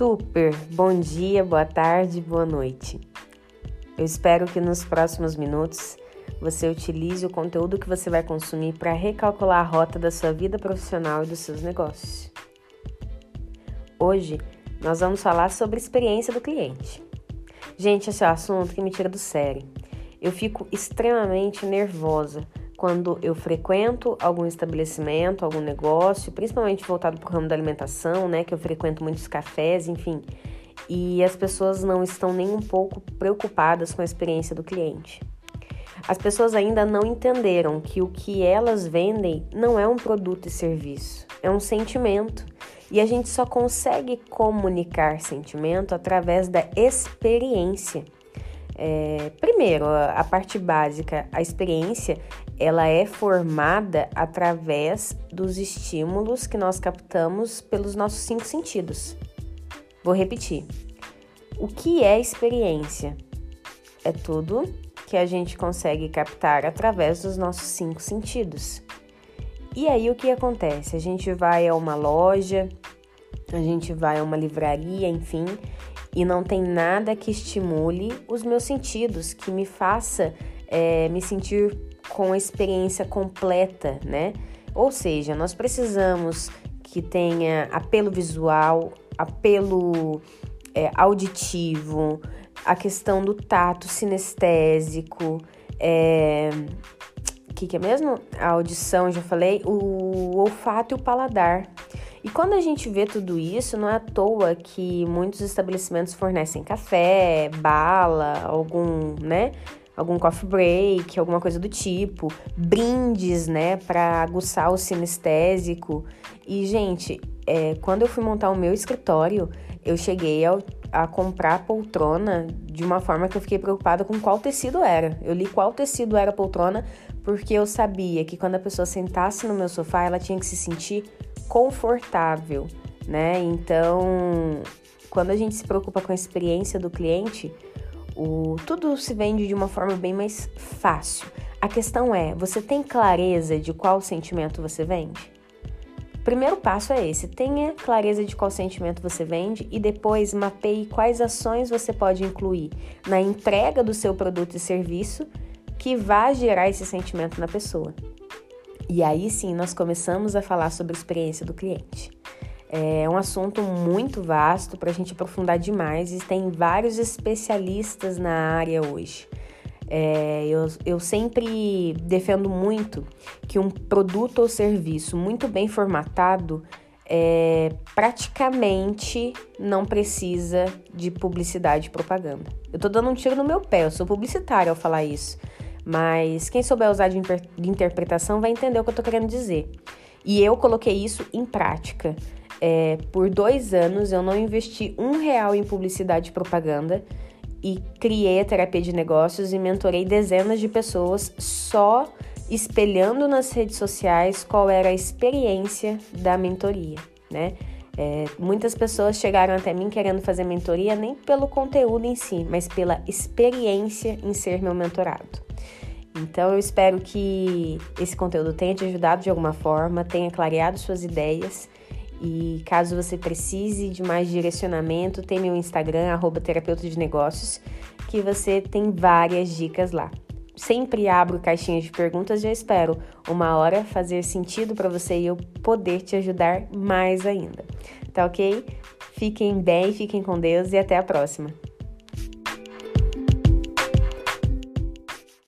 Super bom dia, boa tarde, boa noite. Eu espero que nos próximos minutos você utilize o conteúdo que você vai consumir para recalcular a rota da sua vida profissional e dos seus negócios. Hoje nós vamos falar sobre experiência do cliente. Gente, esse é um assunto que me tira do sério. Eu fico extremamente nervosa quando eu frequento algum estabelecimento, algum negócio, principalmente voltado para o ramo da alimentação, né, que eu frequento muitos cafés, enfim, e as pessoas não estão nem um pouco preocupadas com a experiência do cliente. As pessoas ainda não entenderam que o que elas vendem não é um produto e serviço, é um sentimento. E a gente só consegue comunicar sentimento através da experiência. É, primeiro, a, parte básica, a experiência, ela é formada através dos estímulos que nós captamos pelos nossos cinco sentidos. Vou repetir. O que é experiência? É tudo que a gente consegue captar através dos nossos cinco sentidos. E aí o que acontece? A gente vai a uma loja, a gente vai a uma livraria, enfim, e não tem nada que estimule os meus sentidos, que me faça é, me sentir com a experiência completa, né? Ou seja, nós precisamos que tenha apelo visual, apelo é, auditivo, a questão do tato sinestésico, é, que, que é mesmo? A audição, já falei, o olfato e o paladar. E quando a gente vê tudo isso, não é à toa que muitos estabelecimentos fornecem café, bala, algum, né? Algum coffee break, alguma coisa do tipo, brindes, né, para aguçar o sinestésico. E, gente, é, quando eu fui montar o meu escritório, eu cheguei ao, a comprar poltrona de uma forma que eu fiquei preocupada com qual tecido era. Eu li qual tecido era a poltrona porque eu sabia que quando a pessoa sentasse no meu sofá, ela tinha que se sentir confortável, né? Então, quando a gente se preocupa com a experiência do cliente, o, tudo se vende de uma forma bem mais fácil. A questão é, você tem clareza de qual sentimento você vende? O primeiro passo é esse: tenha clareza de qual sentimento você vende e depois mapeie quais ações você pode incluir na entrega do seu produto e serviço que vai gerar esse sentimento na pessoa. E aí sim nós começamos a falar sobre a experiência do cliente. É um assunto muito vasto para a gente aprofundar demais e tem vários especialistas na área hoje. É, eu, eu sempre defendo muito que um produto ou serviço muito bem formatado é, praticamente não precisa de publicidade e propaganda. Eu tô dando um tiro no meu pé, eu sou publicitária ao falar isso. Mas quem souber usar de, interpretação vai entender o que eu tô querendo dizer. E eu coloquei isso em prática. É, por dois anos eu não investi um real em publicidade e propaganda e criei a terapia de negócios e mentorei dezenas de pessoas só espelhando nas redes sociais qual era a experiência da mentoria, né? É, muitas pessoas chegaram até mim querendo fazer mentoria nem pelo conteúdo em si, mas pela experiência em ser meu mentorado. Então eu espero que esse conteúdo tenha te ajudado de alguma forma, tenha clareado suas ideias. E caso você precise de mais direcionamento, tem meu Instagram, arroba terapeuta de negócios, que você tem várias dicas lá. Sempre abro caixinhas de perguntas e eu espero uma hora fazer sentido para você e eu poder te ajudar mais ainda. Tá ok? Fiquem bem, fiquem com Deus e até a próxima.